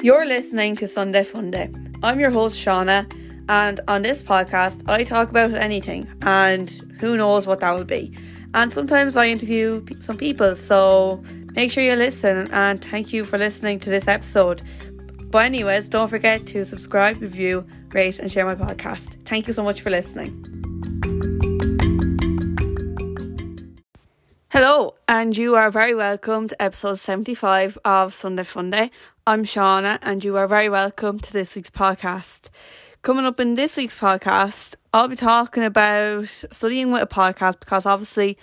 You're listening to Sunday Funday. I'm your host, Shauna, and on this podcast, I talk about anything, and who knows what that will be. And sometimes I interview some people, so make sure you listen, and thank you for listening to this episode. But, anyways, don't forget to subscribe, review, rate, and share my podcast. Thank you so much for listening. Hello, and you are very welcome to episode 75 of Sunday Funday. I'm Shauna, and you are very welcome to this week's podcast. Coming up in this week's podcast, I'll be talking about studying with a podcast because obviously,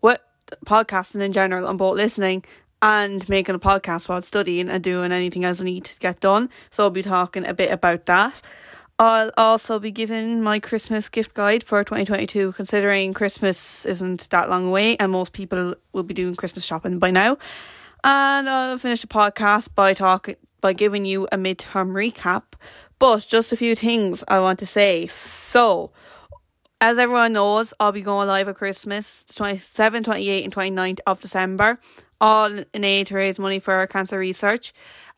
with podcasting in general, I'm both listening and making a podcast while studying and doing anything else I need to get done. So I'll be talking a bit about that. I'll also be giving my Christmas gift guide for 2022, considering Christmas isn't that long away and most people will be doing Christmas shopping by now. And I'll finish the podcast by talking by giving you a midterm recap. But just a few things I want to say. So, as everyone knows, I'll be going live at Christmas, 27, 28, and 29th of December, all in aid to raise money for cancer research.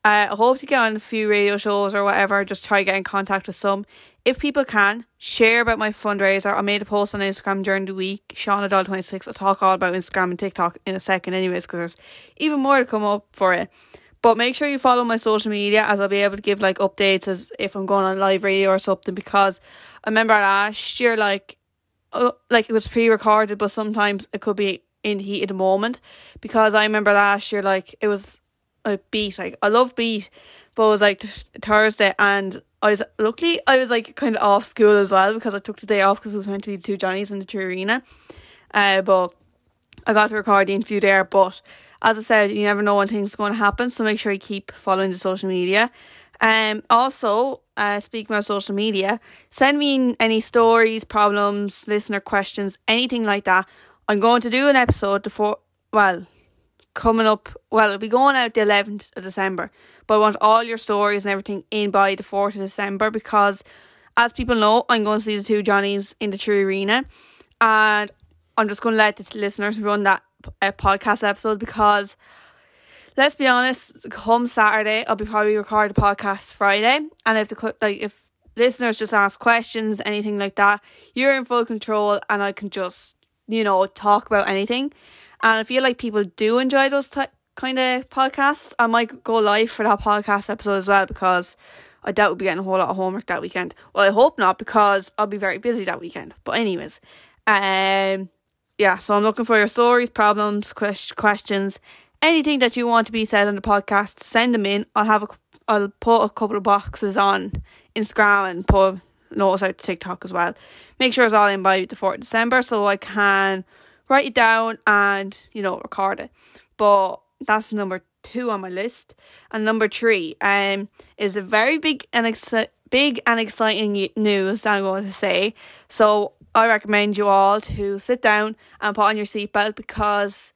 I hope to get on a few radio shows or whatever, just try get in contact with some. If people can, share about my fundraiser. I made a post on Instagram during the week, Shauna Doyle 26. I'll talk all about Instagram and TikTok in a second, anyways, because there's even more to come up for it. But make sure you follow my social media as I'll be able to give like updates as if I'm going on live radio or something. Because I remember last year, like, uh, like it was pre recorded, but sometimes it could be in the heat of the moment. Because I remember last year, like, it was a beat. Like I love beat, but it was like Thursday, and I was luckily I was like kind of off school as well because I took the day off because it was meant to be the two Johnnies in the 3Arena. Uh, but I got to record the interview there. But as I said, you never know when things are going to happen, so make sure you keep following the social media. Um, also, uh, speaking about social media, send me any stories, problems, listener questions, anything like that. I'm going to do an episode before, well, coming up. Well, it'll be going out the 11th of December, but I want all your stories and everything in by the 4th of December because, as people know, I'm going to see the two Johnnies in the 3Arena, and I'm just going to let the listeners run that uh, podcast episode because. Let's be honest. Come Saturday, I'll be probably record the podcast Friday, and if the like if listeners just ask questions, anything like that, you're in full control, and I can just you know talk about anything. And I feel like people do enjoy those kind of podcasts. I might go live for that podcast episode as well because I doubt we'll be getting a whole lot of homework that weekend. Well, I hope not because I'll be very busy that weekend. But anyways, um, yeah. So I'm looking for your stories, problems, quest- questions, anything that you want to be said on the podcast. Send them in. I'll have a, I'll put a couple of boxes on Instagram and put notice out to TikTok as well. Make sure it's all in by the 4th of December so I can write it down and you know record it. But that's number two on my list, and number three um is a very big and exci- big and exciting news that I'm going to say. So I recommend you all to sit down and put on your seatbelt because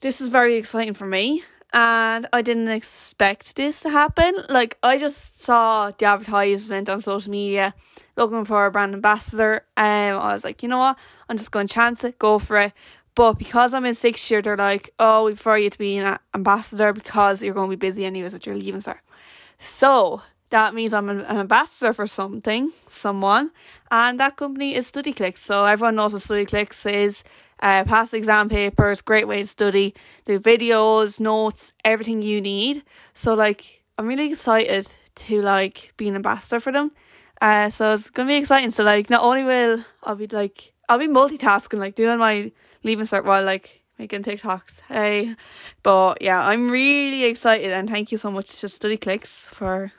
this is very exciting for me and I didn't expect this to happen. Like I just saw the advertisement on social media looking for a brand ambassador and um, I was like, you know what, I'm just going to chance it, go for it. But because I'm in sixth year, they're like, oh, we prefer you to be an ambassador because you're going to be busy anyways at your leaving cert. So that means I'm an ambassador for something, someone, and that company is StudyClix. So everyone knows what StudyClix is uh, pass exam papers, great way to study, the videos, notes, everything you need. So like I'm really excited to like be an ambassador for them. Uh, so it's gonna be exciting. So like not only will I'll be like I'll be multitasking, like doing my leaving cert while like making TikToks. Hey, but yeah, I'm really excited and thank you so much to StudyClix for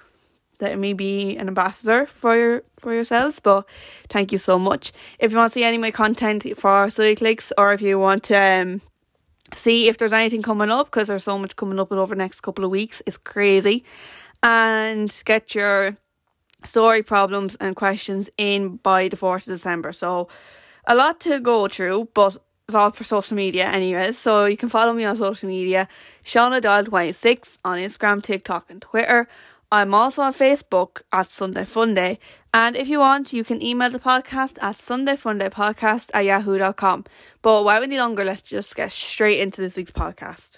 letting me be an ambassador for your for yourselves. But thank you so much. If you want to see any of my content for StudyClix, or if you want to um, see if there's anything coming up, because there's so much coming up over the next couple of weeks, it's crazy. And get your story problems and questions in by the 4th of December. So a lot to go through, but it's all for social media anyways. So you can follow me on social media, Shauna Doyle 26 on Instagram, TikTok and Twitter. I'm also on Facebook at Sunday Funday. And if you want, you can email the podcast at sundayfundaypodcast at yahoo.com. But why any longer, let's just get straight into this week's podcast.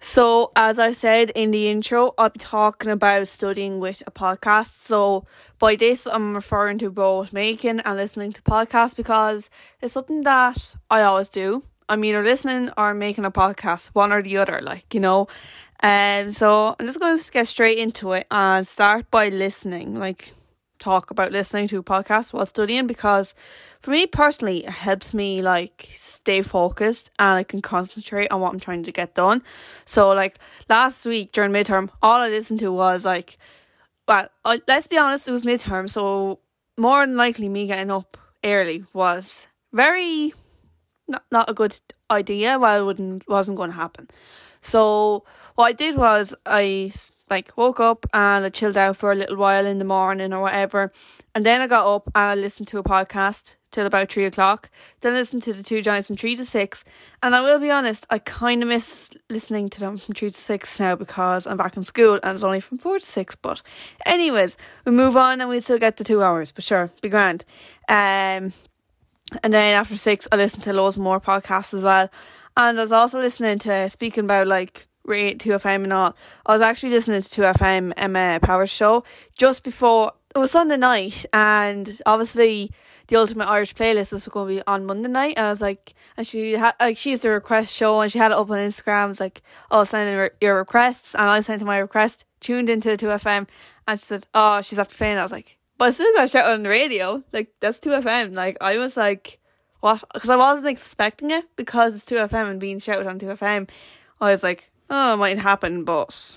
So, as I said in the intro, I'll be talking about studying with a podcast. So, by this, I'm referring to both making and listening to podcasts because it's something that I always do. I'm either listening or making a podcast, one or the other, like, you know. Um, so, I'm just going to get straight into it and start by listening. Like, talk about listening to podcasts while studying because for me personally it helps me like stay focused and I can concentrate on what I'm trying to get done. So like last week during midterm all I listened to was like well I, let's be honest it was midterm so more than likely me getting up early was very not, not a good idea well it wouldn't wasn't going to happen. So what I did was I like woke up and I chilled out for a little while in the morning or whatever. And then I got up and I listened to a podcast till about three o'clock. Then listened to the two Johnnies from three to six. And I will be honest, I kind of miss listening to them from three to six now because I'm back in school and it's only from four to six. But, anyways, we move on and we still get the two hours. But sure, be grand. Um, and then after six, I listened to loads more podcasts as well. And I was also listening to speaking about like RTE 2FM and all. I was actually listening to 2FM Emma um, uh, Power's show just before it was Sunday night, and obviously the Ultimate Irish playlist was going to be on Monday night. And I was like, and she had like she's the request show, and she had it up on Instagram. I was like, "Oh, send in your requests," and I sent my request, tuned into the 2FM, and she said, "Oh, she's after playing." I was like, "But as I still got shout on the radio. Like that's 2FM." Like I was like, "What?" Because I wasn't expecting it because it's 2FM and being shouted on 2FM. I was like, oh, it might happen, but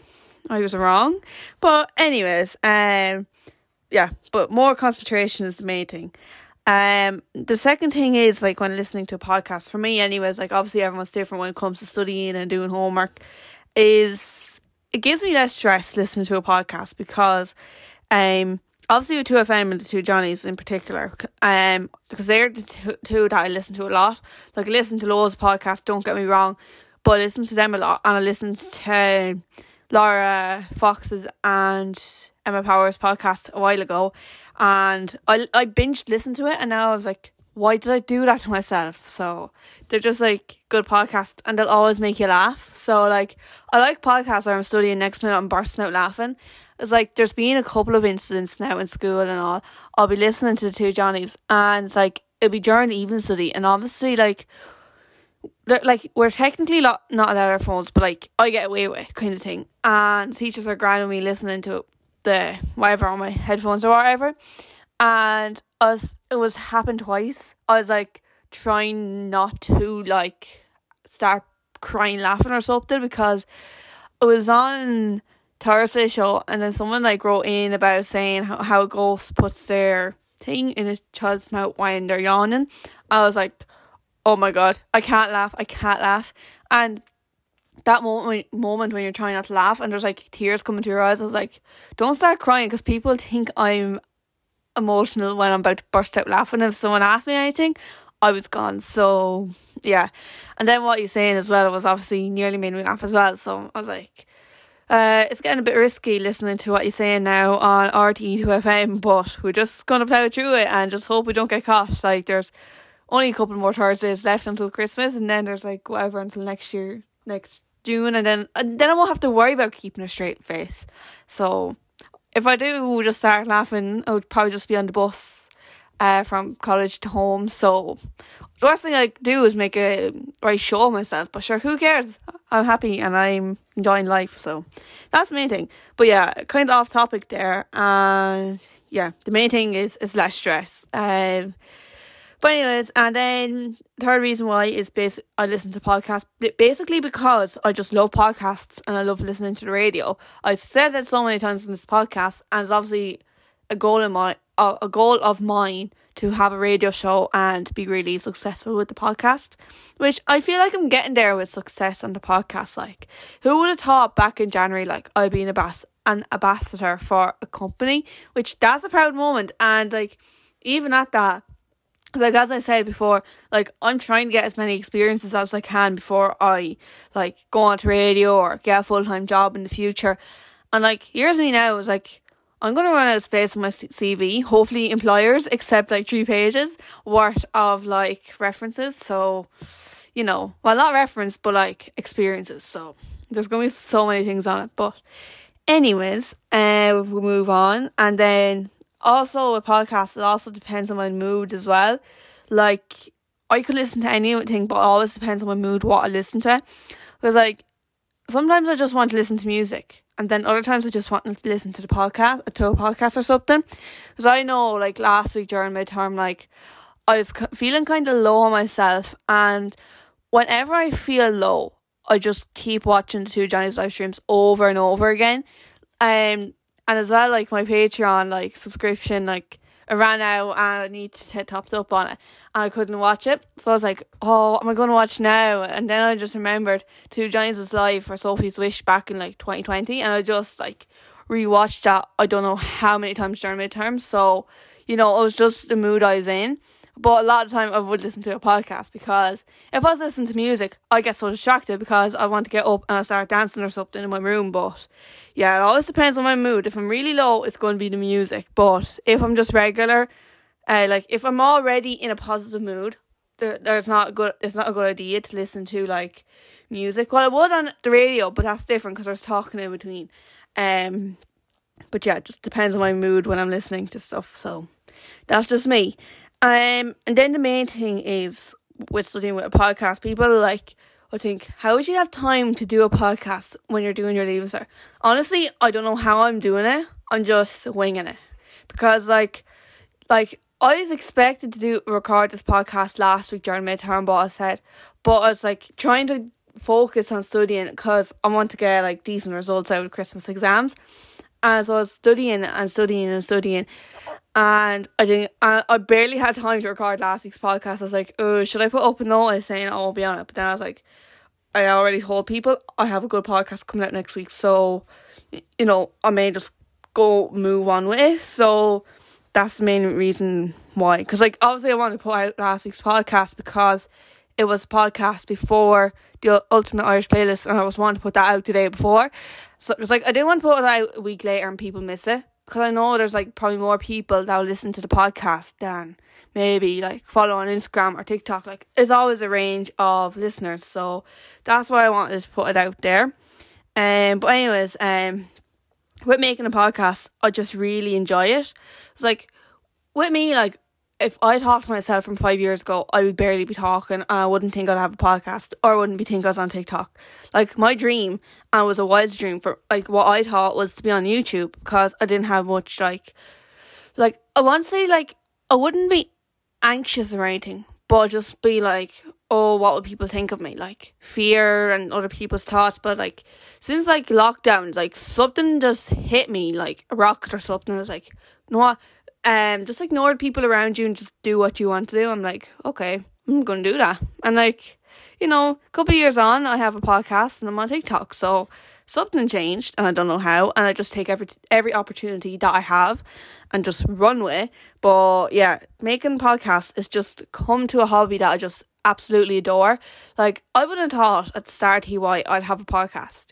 I was wrong. But anyways, um, yeah, but more concentration is the main thing. Um, the second thing is like when listening to a podcast, for me, anyways, like obviously everyone's different when it comes to studying and doing homework, is it gives me less stress listening to a podcast because, um, obviously with 2FM and the two Johnnies in particular, um, because they're the two, two that I listen to a lot. Like, I listen to loads of podcasts, don't get me wrong, but I listened to them a lot and I listened to Laura Fox's and Emma Powers podcast a while ago and I I binged listened to it and now I was like, why did I do that to myself? So they're just like good podcasts and they'll always make you laugh. So like I like podcasts where I'm studying next minute I'm bursting out laughing. It's like there's been a couple of incidents now in school and all. I'll be listening to the two Johnnies and like it'll be during evening study and obviously like like we're technically not not allowed our phones, but like I get away with kind of thing. And teachers are grinding me listening to the whatever on my headphones or whatever. And us it was happened twice. I was like trying not to like start crying laughing or something because it was on Thursday show and then someone like wrote in about saying how, how a ghost puts their thing in a child's mouth when they're yawning. I was like oh my god, I can't laugh, I can't laugh. And that moment, moment when you're trying not to laugh and there's like tears coming to your eyes, I was like, don't start crying because people think I'm emotional when I'm about to burst out laughing. If someone asked me anything, I was gone. So yeah, and then what you're saying as well was obviously nearly made me laugh as well. So I was like. Uh, it's getting a bit risky listening to what you're saying now on RTE2FM, but we're just gonna plow through it and just hope we don't get caught. Like, there's only a couple more Thursdays left until Christmas, and then there's like whatever until next year, next June, and then and then I won't have to worry about keeping a straight face. So if I do we'll just start laughing, I would probably just be on the bus uh, from college to home. So the worst thing I do is make a right show of myself. But sure, who cares? I'm happy and I'm enjoying life. So that's the main thing. But yeah, kind of off topic there. And uh, yeah, the main thing is is less stress. Um, but anyways, and then third reason why is basic I listen to podcasts basically because I just love podcasts and I love listening to the radio. I've said that so many times in this podcast, and it's obviously a goal in my a goal of mine to have a radio show and be really successful with the podcast, which I feel like I'm getting there with success on the podcast. Like, who would have thought back in January, like I'd be an, ambas- an ambassador for a company, which that's a proud moment, and like even at that like as I said before, like I'm trying to get as many experiences as I can before I like go on to radio or get a full time job in the future. And like here's me now is like I'm gonna run out of space on my CV. Hopefully, employers accept like three pages worth of like references. So, you know, well, not reference, but like experiences. So, there's gonna be so many things on it. But anyways, uh we'll move on. And then also a podcast it also depends on my mood as well. Like I could listen to anything but always depends on my mood what I listen to. Because like sometimes I just want to listen to music and then other times I just want to listen to the podcast a to a podcast or something. Because I know like last week during my term like I was feeling kind of low on myself and whenever I feel low I just keep watching the two Johnny's live streams over and over again. Um, and as well, like my Patreon like subscription, like I ran out and I need to topped up on it, and I couldn't watch it. So I was like, "Oh, am I going to watch now?" And then I just remembered two Johnny's was live for Sophie's Wish back in like twenty twenty, and I just like rewatched that. I don't know how many times during midterm. So you know, it was just the mood I was in. But a lot of time I would listen to a podcast because if I was listening to music, I get so distracted because I want to get up and I start dancing or something in my room. But yeah, it always depends on my mood. If I'm really low, it's going to be the music. But if I'm just regular, uh, like if I'm already in a positive mood, there, there's not a good. It's not a good idea to listen to like music. Well, I would on the radio, but that's different because there's talking in between. Um, but yeah, it just depends on my mood when I'm listening to stuff. So that's just me. Um, and then the main thing is with studying with a podcast, people are like, I think, how would you have time to do a podcast when you're doing your leaving cert? Honestly, I don't know how I'm doing it. I'm just winging it because, like, like I was expected to do record this podcast last week during midterm, but I said, but I was like trying to focus on studying because I want to get like decent results out of Christmas exams. And so I was studying and studying and studying, and I didn't. I, I barely had time to record last week's podcast. I was like, oh, should I put up a notice saying I won't be on it? But then I was like, I already told people I have a good podcast coming out next week, so you know I may just go move on with it. So that's the main reason why. Because like obviously I wanted to put out last week's podcast because it was a podcast before the Ultimate Irish Playlist, and I was wanting to put that out today before. So it's like I didn't want to put it out a week later and people miss it because I know there's like probably more people that will listen to the podcast than maybe like follow on Instagram or TikTok. Like it's always a range of listeners, so that's why I wanted to put it out there. Um, but anyways, um, with making a podcast, I just really enjoy it. It's like with me, like if I talked to myself from five years ago, I would barely be talking and I wouldn't think I'd have a podcast or I wouldn't be thinking I was on TikTok. Like my dream, and was a wild dream for like what I thought was to be on YouTube because I didn't have much like like I want to say like I wouldn't be anxious or anything, but just be like, oh, what would people think of me? Like fear and other people's thoughts. But like since like lockdown, like something just hit me like a rocket or something. It's like, no, what? Um, just ignore the people around you and just do what you want to do. I'm like, okay, I'm gonna do that. And like, you know, a couple years on, I have a podcast and I'm on TikTok, so something changed, and I don't know how. And I just take every every opportunity that I have and just run with. But yeah, making podcasts is just come to a hobby that I just absolutely adore. Like I wouldn't have thought at the start TY I'd have a podcast,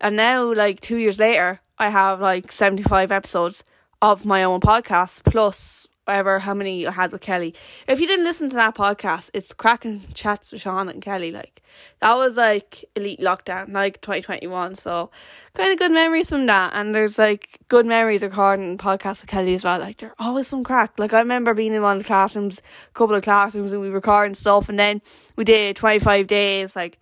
and now like two years later, I have like seventy five episodes of my own podcast, plus whatever how many I had with Kelly. If you didn't listen to that podcast, it's cracking chats with Sean and Kelly. Like that was like elite lockdown, like twenty twenty one. So kind of good memories from that. And there's like good memories recording podcasts with Kelly as well. Like there's always some crack. Like I remember being in one of the classrooms, a couple of classrooms, and we recording stuff, and then we did twenty five days. Like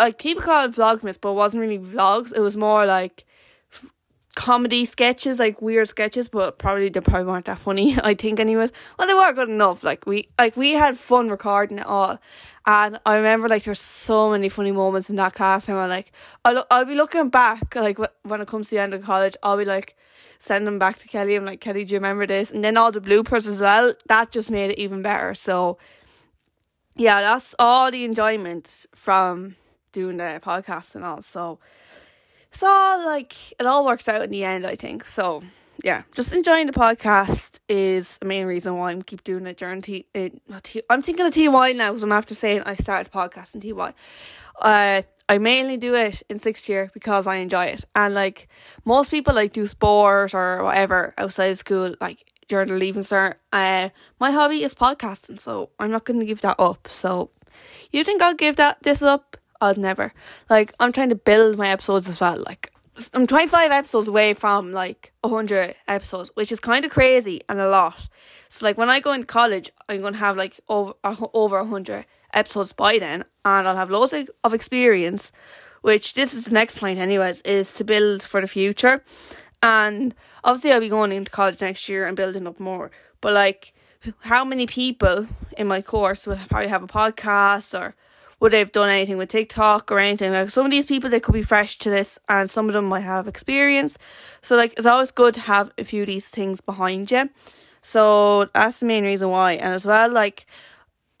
like people call it vlogmas, but it wasn't really vlogs. It was more like comedy sketches, like weird sketches, but probably they probably weren't that funny. I think, anyways. Well, they were good enough. Like we, like we had fun recording it all, and I remember like there's so many funny moments in that classroom. I like, I'll I'll be looking back like when it comes to the end of college, I'll be like send them back to Kelly. I'm like, Kelly, do you remember this? And then all the bloopers as well. That just made it even better. So, yeah, that's all the enjoyment from doing the podcast and all. So so like it all works out in the end, I think. So yeah, just enjoying the podcast is the main reason why I'm keep doing it during T. It, T I'm thinking of TY now because I'm after saying I started podcasting TY. Uh, I mainly do it in sixth year because I enjoy it, and like most people like do sport or whatever outside of school, like during the leaving cert. Uh, my hobby is podcasting, so I'm not going to give that up. So you think I'll give that this up? I'll never. Like I'm trying to build my episodes as well. Like I'm 25 episodes away from like 100 episodes, which is kind of crazy and a lot. So like when I go into college, I'm going to have like over over 100 episodes by then and I'll have loads of experience, which this is the next point anyways, is to build for the future. And obviously I'll be going into college next year and building up more. But like how many people in my course will probably have a podcast or would they have done anything with TikTok or anything? Like some of these people they could be fresh to this and some of them might have experience. So like it's always good to have a few of these things behind you. So that's the main reason why. And as well, like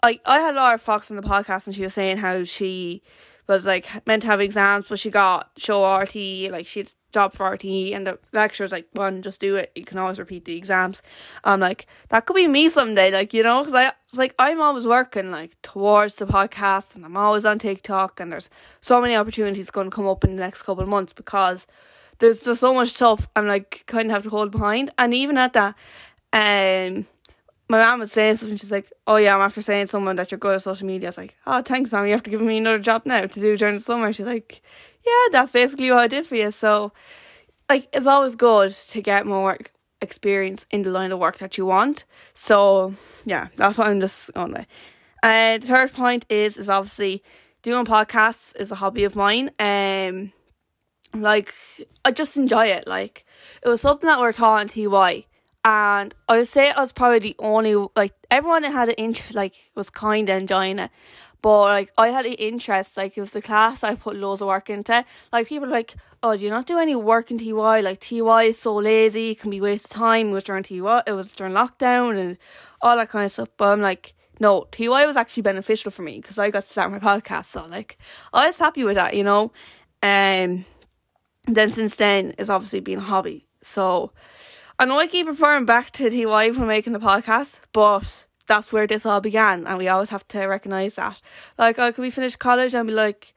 I I had Laura Fox on the podcast and she was saying how she was like meant to have exams but she got show RT like she'd job for RT and the lecturer's like one just do it. You can always repeat the exams. I'm like that could be me someday like you know because I was like I'm always working like towards the podcast and I'm always on TikTok and there's so many opportunities going to come up in the next couple of months because there's just so much stuff I'm like kind of have to hold behind. And even at that um my mom was saying something. She's like, "Oh yeah, I'm after saying someone that you're good at social media." I was like, "Oh, thanks, mom. You have to give me another job now to do during the summer." She's like, "Yeah, that's basically what I did for you." So, like, it's always good to get more experience in the line of work that you want. So, yeah, that's what I'm just on with. Uh, the third point is is obviously doing podcasts is a hobby of mine. Um, like I just enjoy it. Like it was something that we are taught in TY and I would say I was probably the only like everyone had an interest like was kind of enjoying it, but like I had an interest like it was the class I put loads of work into. Like people like, oh, do you not do any work in TY? Like TY is so lazy, it can be waste of time. It was during TY, it was during lockdown and all that kind of stuff. But I'm like, no, TY was actually beneficial for me because I got to start my podcast. So like I was happy with that, you know. Um, then since then it's obviously been a hobby. So I know I keep referring back to TY when making the podcast, but that's where this all began, and we always have to recognize that. Like, I could be finished college and be like,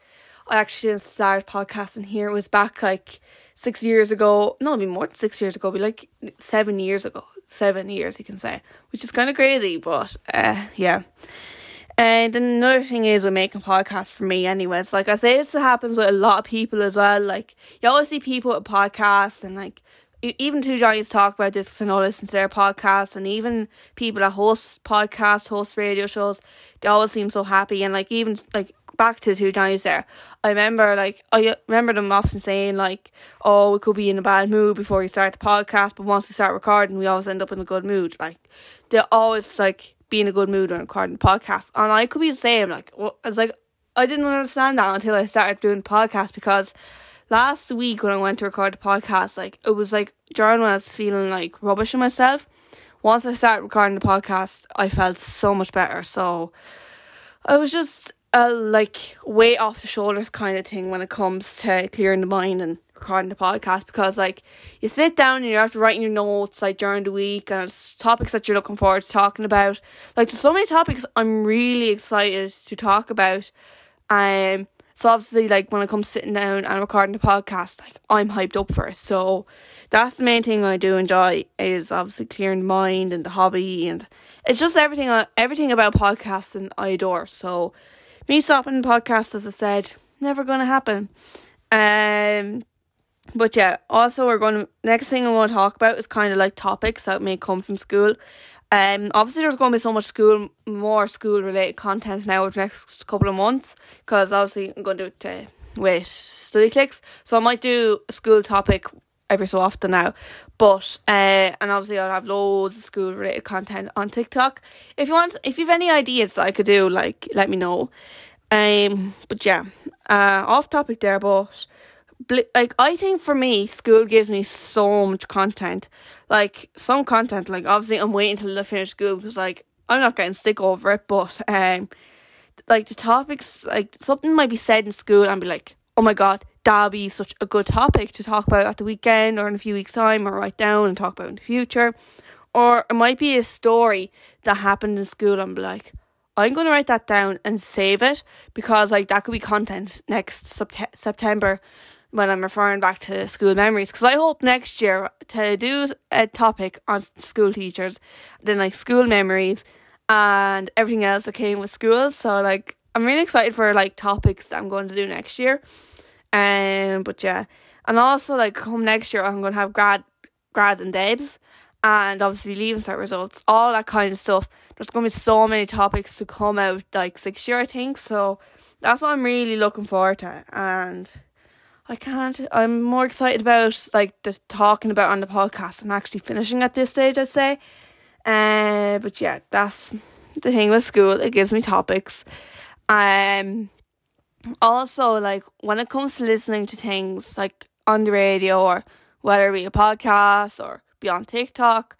I actually didn't start podcasting here. It was back like six years ago. No, it'd be more than six years ago. Be like seven years ago. Seven years, you can say, which is kind of crazy, but uh, yeah. And another thing is with making podcasts for me, anyways. Like I say, this happens with a lot of people as well. Like you always see people with podcasts and like even two Johnnies talk about this because I know I listen to their podcasts, and even people that host podcasts, host radio shows, they always seem so happy. And like even like back to the two Johnnies there, I remember like I remember them often saying like, "Oh, we could be in a bad mood before we start the podcast, but once we start recording, we always end up in a good mood." Like they're always like be in a good mood when recording the podcast, and I could be the same. Like well, I was like I didn't understand that until I started doing the podcast because last week when I went to record the podcast, like it was like during when I was feeling like rubbish in myself. Once I started recording the podcast, I felt so much better. So I was just a like weight off the shoulders kind of thing when it comes to clearing the mind and recording the podcast because like you sit down and you have to write your notes like during the week and it's topics that you're looking forward to talking about. Like there's so many topics I'm really excited to talk about. Um so obviously, like when it comes sitting down and recording the podcast, like I'm hyped up for it. So that's the main thing I do enjoy is obviously clearing the mind and the hobby and it's just everything everything about podcasting I adore. So me stopping the podcast, as I said, never gonna happen. Um, but yeah, also we're going to next thing I want to talk about is kind of like topics that may come from school. Um, obviously, there's going to be so much school, more school related content now over the next couple of months because obviously I'm going to do it uh, with StudyClix. So I might do a school topic every so often now. But uh, and obviously I'll have loads of school related content on TikTok. If you want, if you have any ideas that I could do, like let me know. Um, but yeah, uh, off topic there, but like I think for me, school gives me so much content. Like some content, like obviously I'm waiting till I finish school because like I'm not getting stick over it, but um, like the topics, like something might be said in school and be like, oh my god, that'll be such a good topic to talk about at the weekend or in a few weeks time or write down and talk about in the future. Or it might be a story that happened in school and be like, I'm going to write that down and save it because like that could be content next sept- September when I'm referring back to school memories because I hope next year to do a topic on school teachers, then like school memories and everything else that came with school. So like I'm really excited for like topics that I'm going to do next year. Um, but yeah, and also like come next year, I'm going to have grad, grad and debs, and obviously leaving cert results, all that kind of stuff. There's going to be so many topics to come out like six year, I think. So that's what I'm really looking forward to, and I can't. I'm more excited about like the talking about on the podcast and actually finishing at this stage. I'd say. Uh, but yeah, that's the thing with school. It gives me topics. Um. Also, like when it comes to listening to things like on the radio or whether it be a podcast or be on TikTok,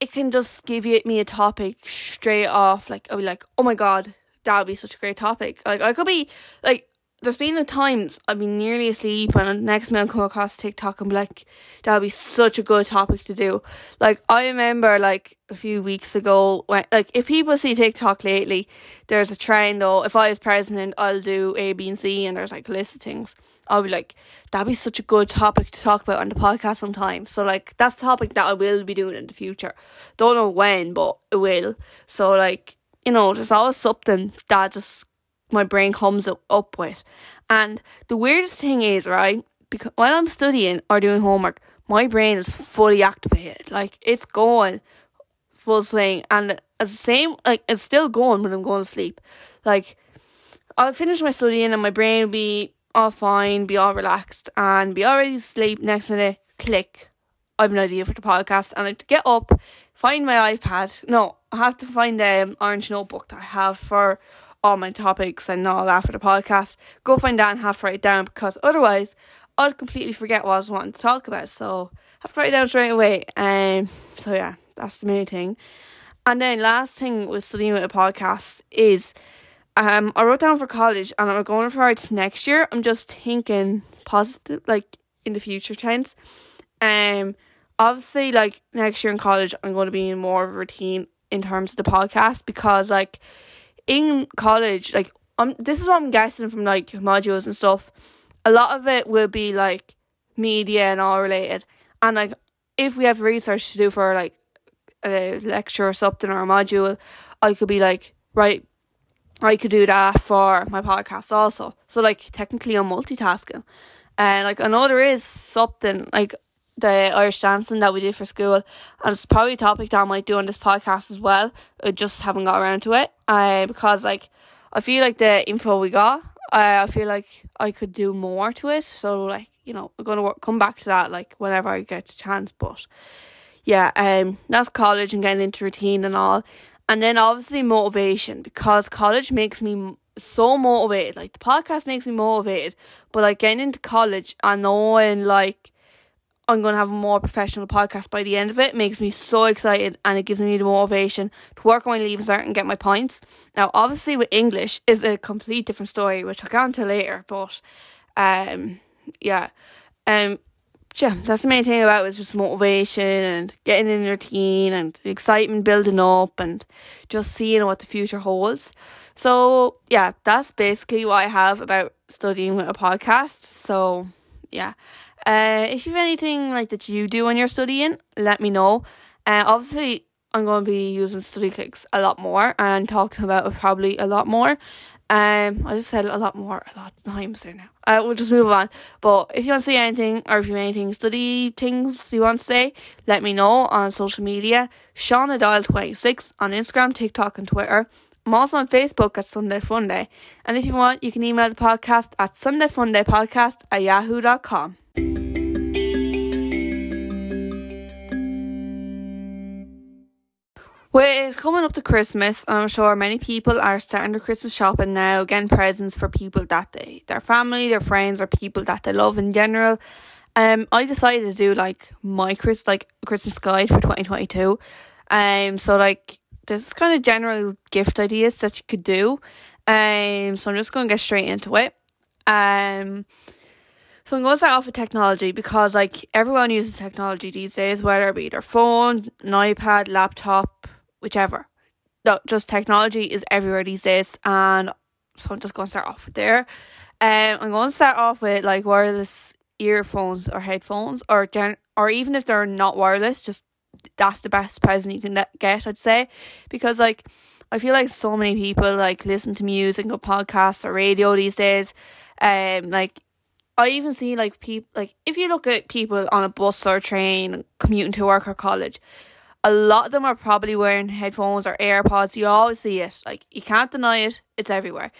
it can just give you me a topic straight off. Like I'll be like, oh my god, that would be such a great topic. Like I could be like there's been the times I've been nearly asleep and next minute I'll come across TikTok and be like, that would be such a good topic to do. Like I remember like a few weeks ago when like if people see TikTok lately, there's a trend though, if I was president I'll do A, B and C and there's like a list of things. I'll be like, that'd be such a good topic to talk about on the podcast sometime. So like that's the topic that I will be doing in the future. Don't know when, but it will. So like, you know, there's always something that just my brain comes up with. And the weirdest thing is, right, because while I'm studying or doing homework, my brain is fully activated. Like it's going full swing and as the same like it's still going when I'm going to sleep. Like I'll finish my studying and my brain will be all fine, be all relaxed and be already asleep next minute, click. I have an idea for the podcast and I have to get up, find my iPad. No, I have to find the um, orange notebook that I have for all my topics and all that for the podcast, go find that and have to write it down because otherwise I'd completely forget what I was wanting to talk about. So I have to write it down straight away. Um, so yeah, that's the main thing. And then last thing with studying with a podcast is um I wrote down for college and I'm going for it next year. I'm just thinking positive like in the future tense. Um obviously like next year in college I'm going to be in more of a routine in terms of the podcast because like in college, like um, this is what I'm guessing from like modules and stuff. A lot of it will be like media and all related, and like if we have research to do for like a lecture or something or a module, I could be like, right, I could do that for my podcast also. So like technically I'm multitasking. And like I know there is something like the Irish dancing that we did for school, and it's probably a topic that I might do on this podcast as well. I just haven't got around to it. Uh, because like I feel like the info we got, uh, I feel like I could do more to it. So like you know, I'm gonna work, come back to that like whenever I get a chance. But yeah, um, that's college and getting into routine and all, and then obviously motivation because college makes me so motivated. Like the podcast makes me motivated, but like getting into college and knowing like I'm going to have a more professional podcast by the end of it. it. makes me so excited and it gives me the motivation to work on my leaving cert and get my points. Now, obviously, with English is a complete different story, which I'll get into later. But um, yeah, um, yeah, that's the main thing about it is just motivation and getting in your routine and excitement building up and just seeing what the future holds. So yeah, that's basically what I have about studying with a podcast. So yeah. Uh, if you have anything like that you do when you're studying, let me know. Uh, obviously, I'm going to be using StudyClix a lot more and talking about it probably a lot more. Um, I just said a lot more a lot of times there now. Uh, we'll just move on. But if you want to say anything or if you have anything study things you want to say, let me know on social media. Shauna Doyle twenty six on Instagram, TikTok, and Twitter. I'm also on Facebook at Sunday Funday. And if you want, you can email the podcast at sundayfundaypodcast at yahoo.com. We're coming up to Christmas, and I'm sure many people are starting their Christmas shopping now, getting presents for people that they, their family, their friends, or people that they love in general. Um, I decided to do like my Chris like Christmas guide for twenty twenty two. Um, so like there's kind of general gift ideas that you could do. Um, so I'm just going to get straight into it. Um, so I'm going to start off with technology because like everyone uses technology these days, whether it be their phone, an iPad, laptop, whichever. No, just technology is everywhere these days, and so I'm just going to start off with there. Um, I'm going to start off with like wireless earphones or headphones, or gen- or even if they're not wireless, just that's the best present you can get. I'd say because like I feel like so many people like listen to music or podcasts or radio these days. Um, like I even see like people like if you look at people on a bus or train commuting to work or college, a lot of them are probably wearing headphones or AirPods. You always see it. Like you can't deny it. It's everywhere.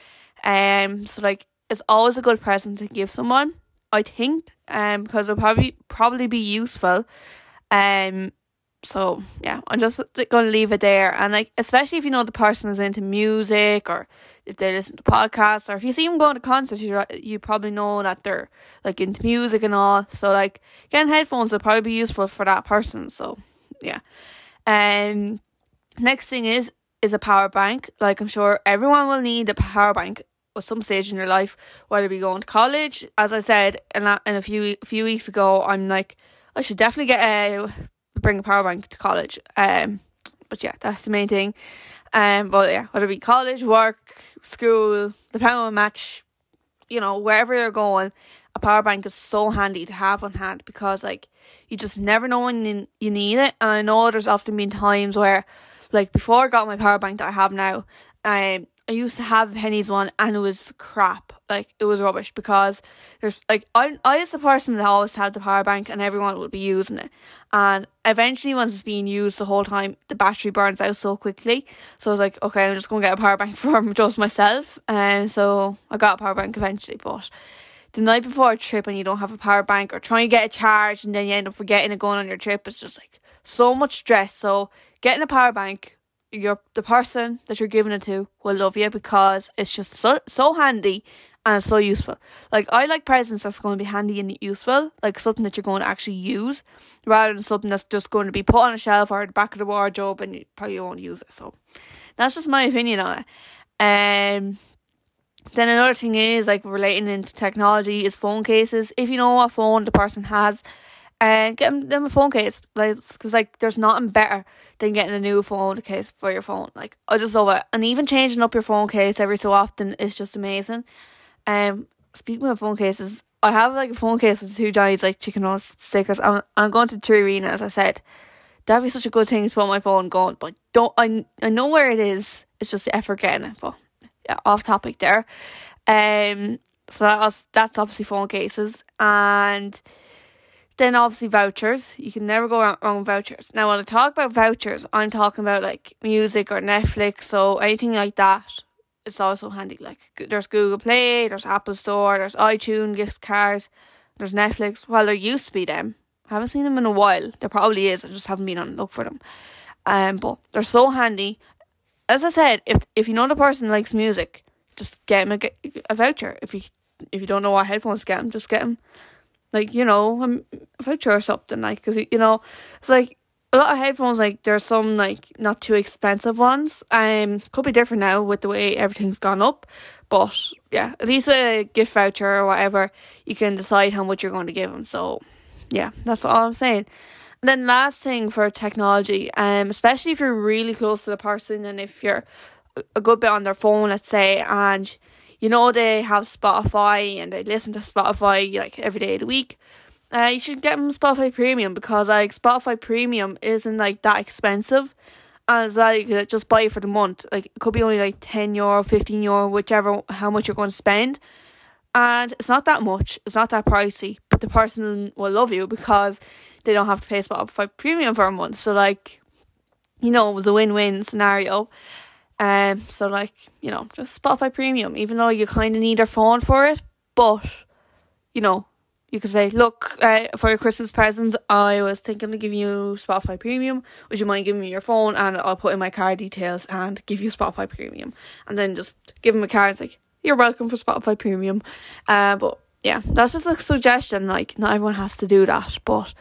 Um, so like it's always a good present to give someone. I think. Um, because it'll probably probably be useful. Um, so yeah, I'm just gonna leave it there. And like, especially if you know the person is into music or if they listen to podcasts or if you see them going to concerts, you you probably know that they're like into music and all. So like, getting headphones will probably be useful for that person. So yeah. And next thing is is a power bank. Like I'm sure everyone will need a power bank at some stage in your life, whether it be going to college. As I said in a, in a few few weeks ago, I'm like I should definitely get a bring a power bank to college. Um, but yeah, that's the main thing. Um, but yeah, whether it be college, work, school, the power match, you know, wherever you're going, a power bank is so handy to have on hand because like you just never know when you need it. And I know there's often been times where, like before I got my power bank that I have now, um, I used to have a Penneys one and it was crap. Like it was rubbish because there's like I I was the person that always had the power bank and everyone would be using it. And eventually once it's being used the whole time, the battery burns out so quickly. So I was like, okay, I'm just gonna get a power bank for just myself. And so I got a power bank eventually, but the night before a trip and you don't have a power bank or trying to get a charge and then you end up forgetting it going on your trip, it's just like so much stress. So getting a power bank your the person that you're giving it to will love you because it's just so so handy and it's so useful. Like I like presents that's going to be handy and useful, like something that you're going to actually use, rather than something that's just going to be put on a shelf or the back of the wardrobe and you probably won't use it. So that's just my opinion on it. Um, then another thing is like relating into technology is phone cases. If you know what phone the person has, and uh, get them a phone case, like because like there's nothing better than getting a new phone case for your phone. Like I just love it, and even changing up your phone case every so often is just amazing. Um, speaking of phone cases, I have like a phone case with two giant like chicken roast stickers. I'm I'm going to 3Arena, as I said. That'd be such a good thing to put on my phone going, but don't I I know where it is. It's just the effort getting it. But off topic there. Um so that was, that's obviously phone cases and then obviously vouchers. You can never go wrong vouchers. Now when I talk about vouchers, I'm talking about like music or Netflix, so anything like that. It's also handy. Like there's Google Play, there's Apple Store, there's iTunes gift cards, there's Netflix. Well, there used to be them. I haven't seen them in a while. There probably is. I just haven't been on look for them. Um, but they're so handy. As I said, if if you know the person likes music, just get him a, a voucher. If you if you don't know what headphones to get him, just get him like you know a voucher or something like because you know it's like a lot of headphones like there's some like not too expensive ones. Um could be different now with the way everything's gone up but yeah at least a gift voucher or whatever you can decide how much you're going to give them so yeah that's all i'm saying then last thing for technology um especially if you're really close to the person and if you're a good bit on their phone let's say and you know they have Spotify and they listen to Spotify like every day of the week. Uh, you should get them Spotify Premium because like Spotify Premium isn't like that expensive. As well, you could just buy it for the month. Like it could be only like ten euro, fifteen euro, whichever how much you're going to spend. And it's not that much. It's not that pricey. But the person will love you because they don't have to pay Spotify Premium for a month. So like, you know, it was a win-win scenario. Um, so like you know, just Spotify Premium, even though you kind of need a phone for it, but you know, you could say, look, uh, for your Christmas presents, I was thinking of giving you Spotify Premium. Would you mind giving me your phone and I'll put in my card details and give you Spotify Premium, and then just give them a card. It's like you're welcome for Spotify Premium. Uh, but yeah, that's just a suggestion. Like not everyone has to do that, but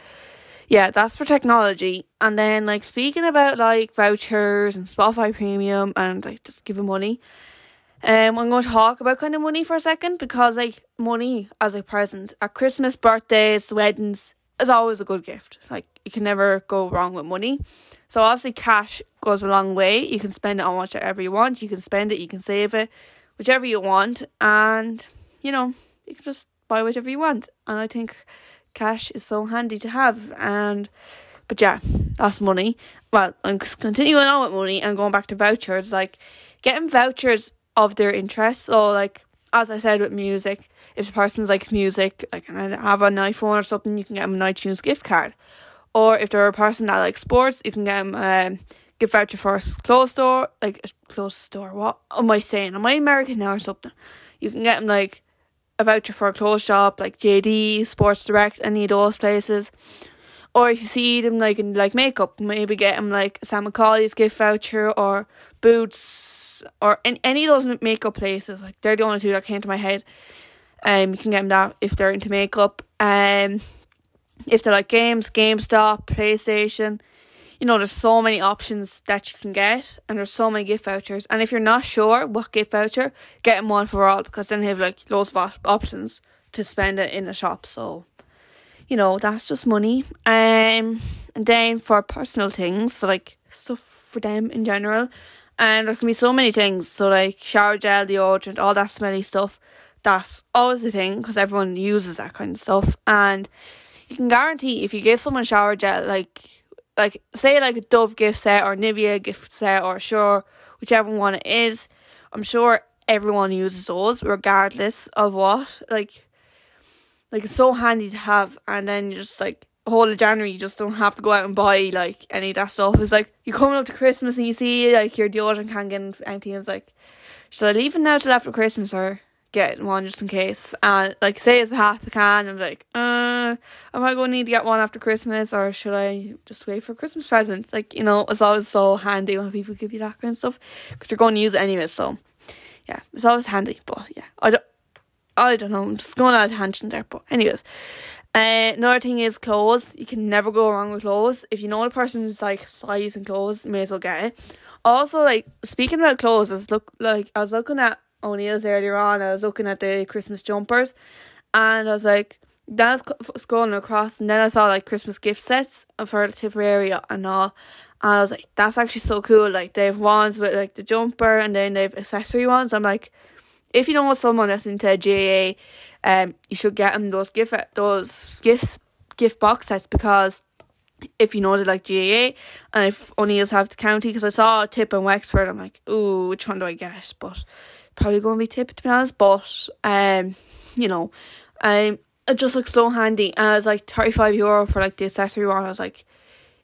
yeah, that's for technology. And then like speaking about like vouchers and Spotify Premium and like just giving money. Um, I'm going to talk about kind of money for a second because like money as a present at Christmas, birthdays, weddings is always a good gift. Like you can never go wrong with money. So obviously cash goes a long way. You can spend it on whatever you want. You can spend it, you can save it, whichever you want, and you know you can just buy whatever you want. And I think cash is so handy to have and But yeah, that's money. Well, I'm continuing on with money and going back to vouchers. Like getting vouchers of their interest. So like as I said with music, if the person likes music, like and have an iPhone or something, you can get them an iTunes gift card. Or if they're a person that likes sports, you can get them a um, gift voucher for a clothes store, like a clothes store. What am I saying? Am I American now or something? You can get them like a voucher for a clothes shop, like JD, Sports Direct, any of those places. Or if you see them like in like makeup, maybe get them like Sam McCauley's gift voucher or Boots or in, any of those makeup places. Like they're the only two that came to my head. Um, you can get them that if they're into makeup. Um, if they're like games, GameStop, PlayStation, you know, there's so many options that you can get, and there's so many gift vouchers. And if you're not sure what gift voucher, get them one for all because then they have like loads of options to spend it in the shop. So, you know, that's just money. Um, and then for personal things, so like stuff for them in general, and there can be so many things. So like shower gel, deodorant, all that smelly stuff. That's always the thing because everyone uses that kind of stuff, and you can guarantee if you give someone shower gel, like like say like a Dove gift set or Nivea gift set or sure whichever one it is, I'm sure everyone uses those regardless of what. Like like it's so handy to have and then you're just like whole of January you just don't have to go out and buy like any of that stuff. It's like you're coming up to Christmas and you see like your deodorant can't get and it's like should I leave it now till after Christmas or get one just in case. And like say it's a half a can, I'm like, uh, am I going to need to get one after Christmas or should I just wait for Christmas presents? Like you know, it's always so handy when people give you that kind of stuff because you're going to use it anyway. So yeah, it's always handy. But yeah, I don't, I don't know. I'm just going on a tangent there. But anyways. Uh, another thing is clothes. You can never go wrong with clothes. If you know the person's like size and clothes, you may as well get it. Also, like speaking about clothes, I was look like I was looking at O'Neill's earlier on. I was looking at the Christmas jumpers, and I was like, then I was scrolling across, and then I saw like Christmas gift sets for Tipperary and all. And I was like, that's actually so cool. Like they have ones with like the jumper, and then they have accessory ones. I'm like, if you know someone that's into GAA, um, you should get them those gift those gifts gift box sets because if you know they like GAA and if O'Neill's have the county because I saw tip and Wexford I'm like ooh which one do I get but probably going to be tipped to be honest. But um, you know, um, it just looks so handy. And it's like thirty five euro for like the accessory one. I was like,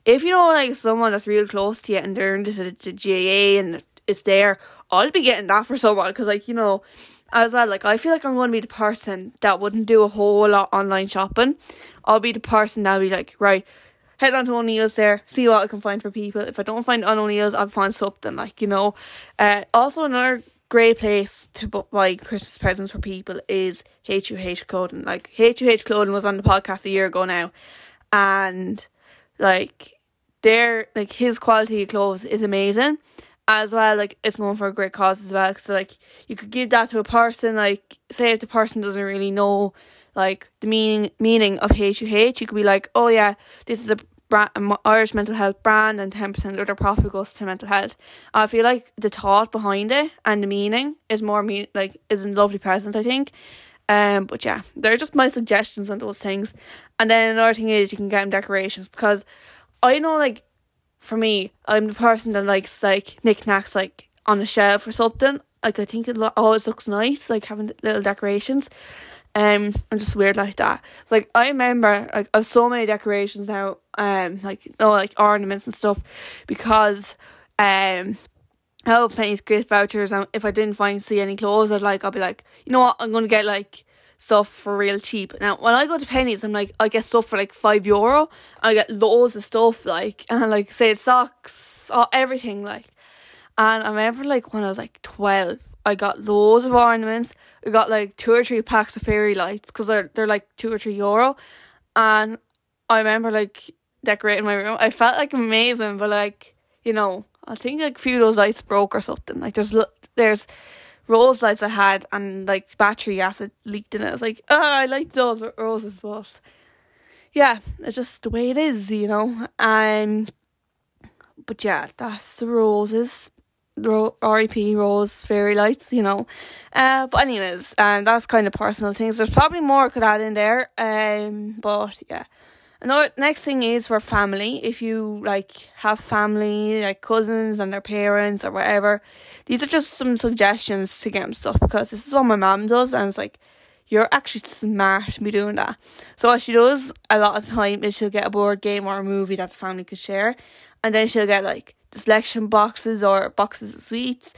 if you know like someone that's real close to you and they're into the, the GAA and it's there, I'll be getting that for someone because like you know. As well, like I feel like I'm going to be the person that wouldn't do a whole lot online shopping. I'll be the person that'll be like, right, head on to O'Neill's there, see what I can find for people. If I don't find on O'Neill's, I'll find something like you know. Uh, also another great place to buy Christmas presents for people is HUH clothing. Like HUH clothing was on the podcast a year ago now, and like their like his quality of clothes is amazing. As well, like it's known for a great cause as well. So like you could give that to a person. Like say if the person doesn't really know like the meaning meaning of HUH, you could be like, oh yeah, this is a brand, Irish mental health brand and 10% of their profit goes to mental health. I feel like the thought behind it and the meaning is more mean like is a lovely present I think. Um, but yeah, they're just my suggestions on those things. And then another thing is you can get them decorations because I know like for me, I'm the person that likes like knickknacks like on the shelf or something. Like I think it always looks nice, like having little decorations. Um, I'm just weird like that. It's like I remember like I've so many decorations now, um, like oh like ornaments and stuff, because um, I have Penneys gift vouchers, and if I didn't find see any clothes, I'd like I'll be like, you know what, I'm gonna get like stuff for real cheap. Now when I go to Penneys, I'm like I get stuff for like five euro. I get loads of stuff like and like say socks, or everything like. And I remember like when I was like twelve, I got loads of ornaments. I got like two or three packs of fairy lights because they're they're like two or three euro, and I remember like decorating my room. I felt like amazing, but like you know, I think like a few of those lights broke or something. Like there's there's rose lights I had and like battery acid leaked in it. I was like, oh, I like those roses, but yeah, it's just the way it is, you know. And but yeah, that's the roses. RIP Rose Fairy Lights, you know. Uh, but anyways, um, that's kind of personal things. There's probably more I could add in there. Um, but yeah, Another next thing is for family. If you like have family, like cousins and their parents or whatever, these are just some suggestions to get them stuff because this is what my mom does, and it's like you're actually smart to be doing that. So what she does a lot of the time is she'll get a board game or a movie that the family could share, and then she'll get like the selection boxes or boxes of sweets.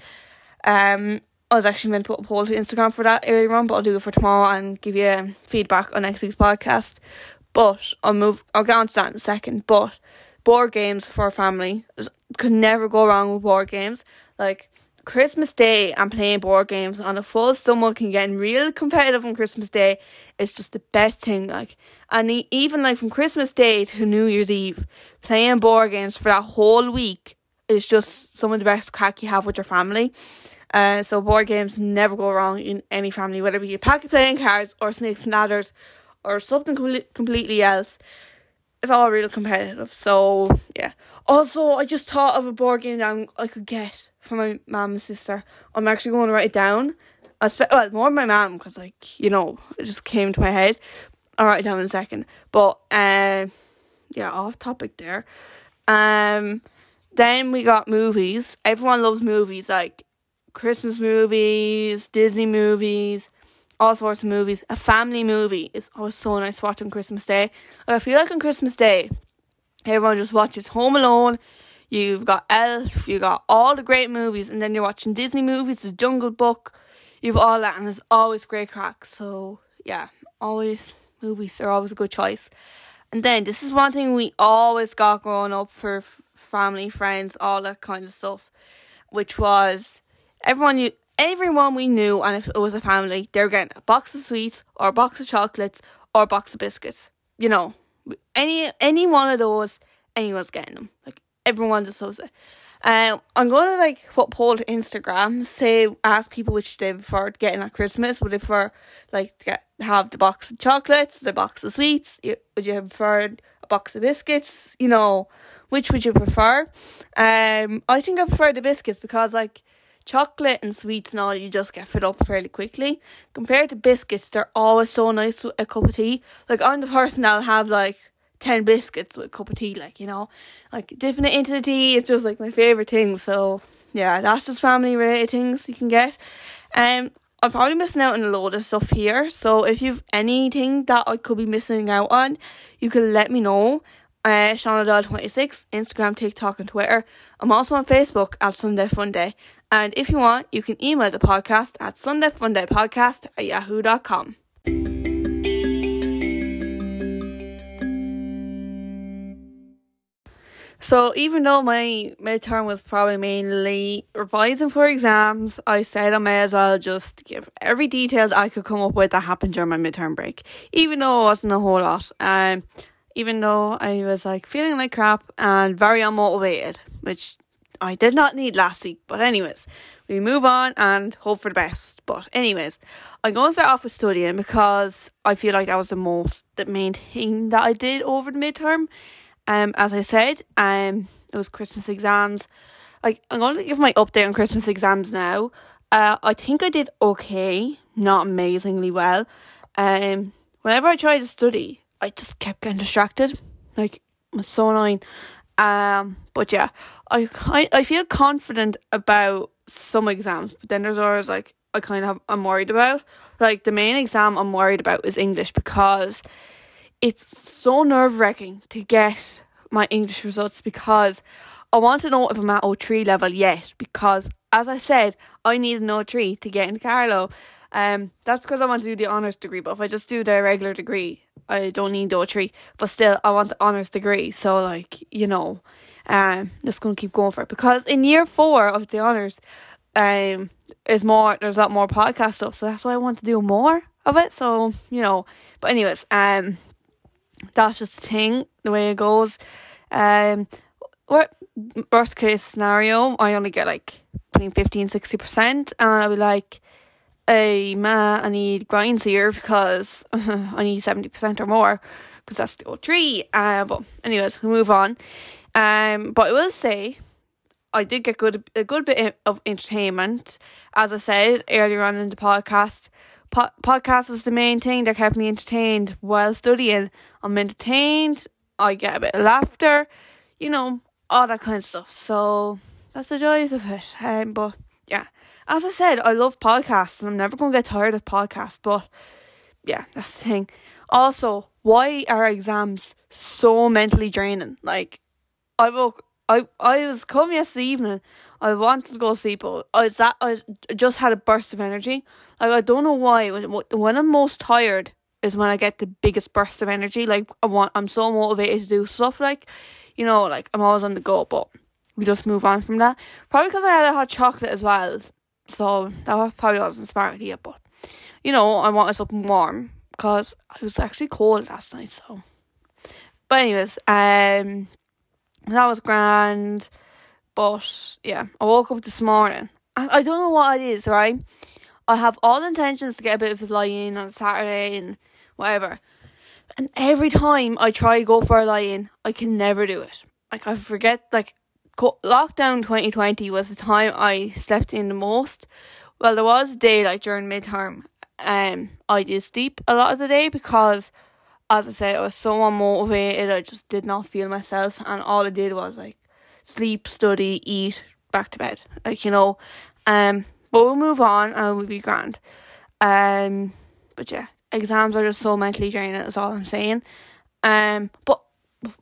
Um, I was actually meant to put a poll to Instagram for that earlier on, but I'll do it for tomorrow and give you feedback on next week's podcast. But I'll move. I'll get on to that in a second. But board games for a family could never go wrong with board games. Like Christmas Day and playing board games on a full stomach and getting real competitive on Christmas Day is just the best thing. Like, and even like from Christmas Day to New Year's Eve, playing board games for that whole week is just some of the best crack you have with your family. Uh, so board games never go wrong in any family, whether it be a pack of playing cards or snakes and ladders or something com- completely else. It's all real competitive. So yeah. Also, I just thought of a board game that I could get for my mum and sister. I'm actually going to write it down. I spe- well more my mum because like you know it just came to my head. I'll write it down in a second. But um, yeah, off topic there. Um, then we got movies. Everyone loves movies like Christmas movies, Disney movies, all sorts of movies. A family movie is always so nice to watch on Christmas Day. I feel like on Christmas Day, everyone just watches Home Alone. You've got Elf, you got all the great movies, and then you're watching Disney movies, The Jungle Book. You've all that, and there's always great crack. So yeah, always movies are always a good choice. And then this is one thing we always got growing up for family, friends, all that kind of stuff, which was everyone you everyone we knew, and if it was a family, they were getting a box of sweets or a box of chocolates or a box of biscuits. You know, any any one of those, anyone's getting them. Like everyone just loves it. Um, I'm gonna like put poll to Instagram, say ask people which they prefer getting at Christmas. Would they prefer like to get have the box of chocolates, the box of sweets? Would you prefer a box of biscuits? You know, which would you prefer? Um, I think I prefer the biscuits because like chocolate and sweets and all you just get fed up fairly quickly. Compared to biscuits, they're always so nice with a cup of tea. Like I'm the person that'll have like 10 biscuits with a cup of tea, like, you know, like dipping it into the tea is just like my favourite thing. So, yeah, that's just family related things you can get. Um, I'm probably missing out on a load of stuff here. So, if you've anything that I could be missing out on, you can let me know. Uh, ShaunaDoll26, Instagram, TikTok, and Twitter. I'm also on Facebook at Sunday Funday. And if you want, you can email the podcast at sundayfundaypodcast at yahoo.com. So even though my midterm was probably mainly revising for exams, I said I may as well just give every details I could come up with that happened during my midterm break. Even though it wasn't a whole lot. Um even though I was like feeling like crap and very unmotivated, which I did not need last week. But anyways, we move on and hope for the best. But anyways, I'm going to start off with studying because I feel like that was the most the main thing that I did over the midterm. Um, as I said, um, it was Christmas exams. Like I'm going to give my update on Christmas exams now. Uh, I think I did okay, not amazingly well. Um, whenever I tried to study, I just kept getting distracted. Like it was so annoying. Um, but yeah, I I, I feel confident about some exams, but then there's always like I kind of I'm worried about. Like the main exam I'm worried about is English because it's so nerve wracking to get my English results because I want to know if I'm at O3 level yet because as I said, I need an O3 to get into Carlow. Um, that's because I want to do the honours degree, but if I just do the regular degree, I don't need O3. But still, I want the honours degree, so like you know, um, just gonna keep going for it because in year four of the honours, um, is more. There's a lot more podcast stuff, so that's why I want to do more of it. So you know, but anyways, um, that's just a thing, the way it goes. Um, what worst case scenario, I only get like between 50 and 60%, and I'll be like, hey, ma, I need grinds here because I need 70% or more because that's the O3. Uh, but, anyways, we move on. Um, but I will say, I did get good a good bit of entertainment. As I said earlier on in the podcast, po- podcast was the main thing that kept me entertained while studying. I'm entertained I get a bit of laughter, you know, all that kind of stuff. So that's the joys of it. Um, but yeah, as I said, I love podcasts and I'm never going to get tired of podcasts. But yeah, that's the thing. Also, why are exams so mentally draining? Like, I woke, I I was come yesterday evening. I wanted to go to sleep, but I was that I just had a burst of energy. Like I don't know why. When when I'm most tired is when I get the biggest burst of energy. Like I want, I'm so motivated to do stuff. Like, you know, like I'm always on the go. But we just move on from that. Probably because I had a hot chocolate as well. So that was probably wasn't smart idea. But you know, I wanted something warm because I was actually cold last night. So, but anyways, um, that was grand. But yeah, I woke up this morning. I, I don't know what it is, right? I have all intentions to get a bit of a lie in on Saturday and whatever. And every time I try to go for a lie in, I can never do it. Like I forget, like lockdown 2020 was the time I slept in the most. Well, there was a day like during midterm, um, I did sleep a lot of the day because, as I said, I was so unmotivated. I just did not feel myself, and all I did was like sleep, study, eat, back to bed. Like you know, um, but we'll move on and we'll be grand. Um, but yeah, exams are just so mentally draining. That's all I'm saying. Um, but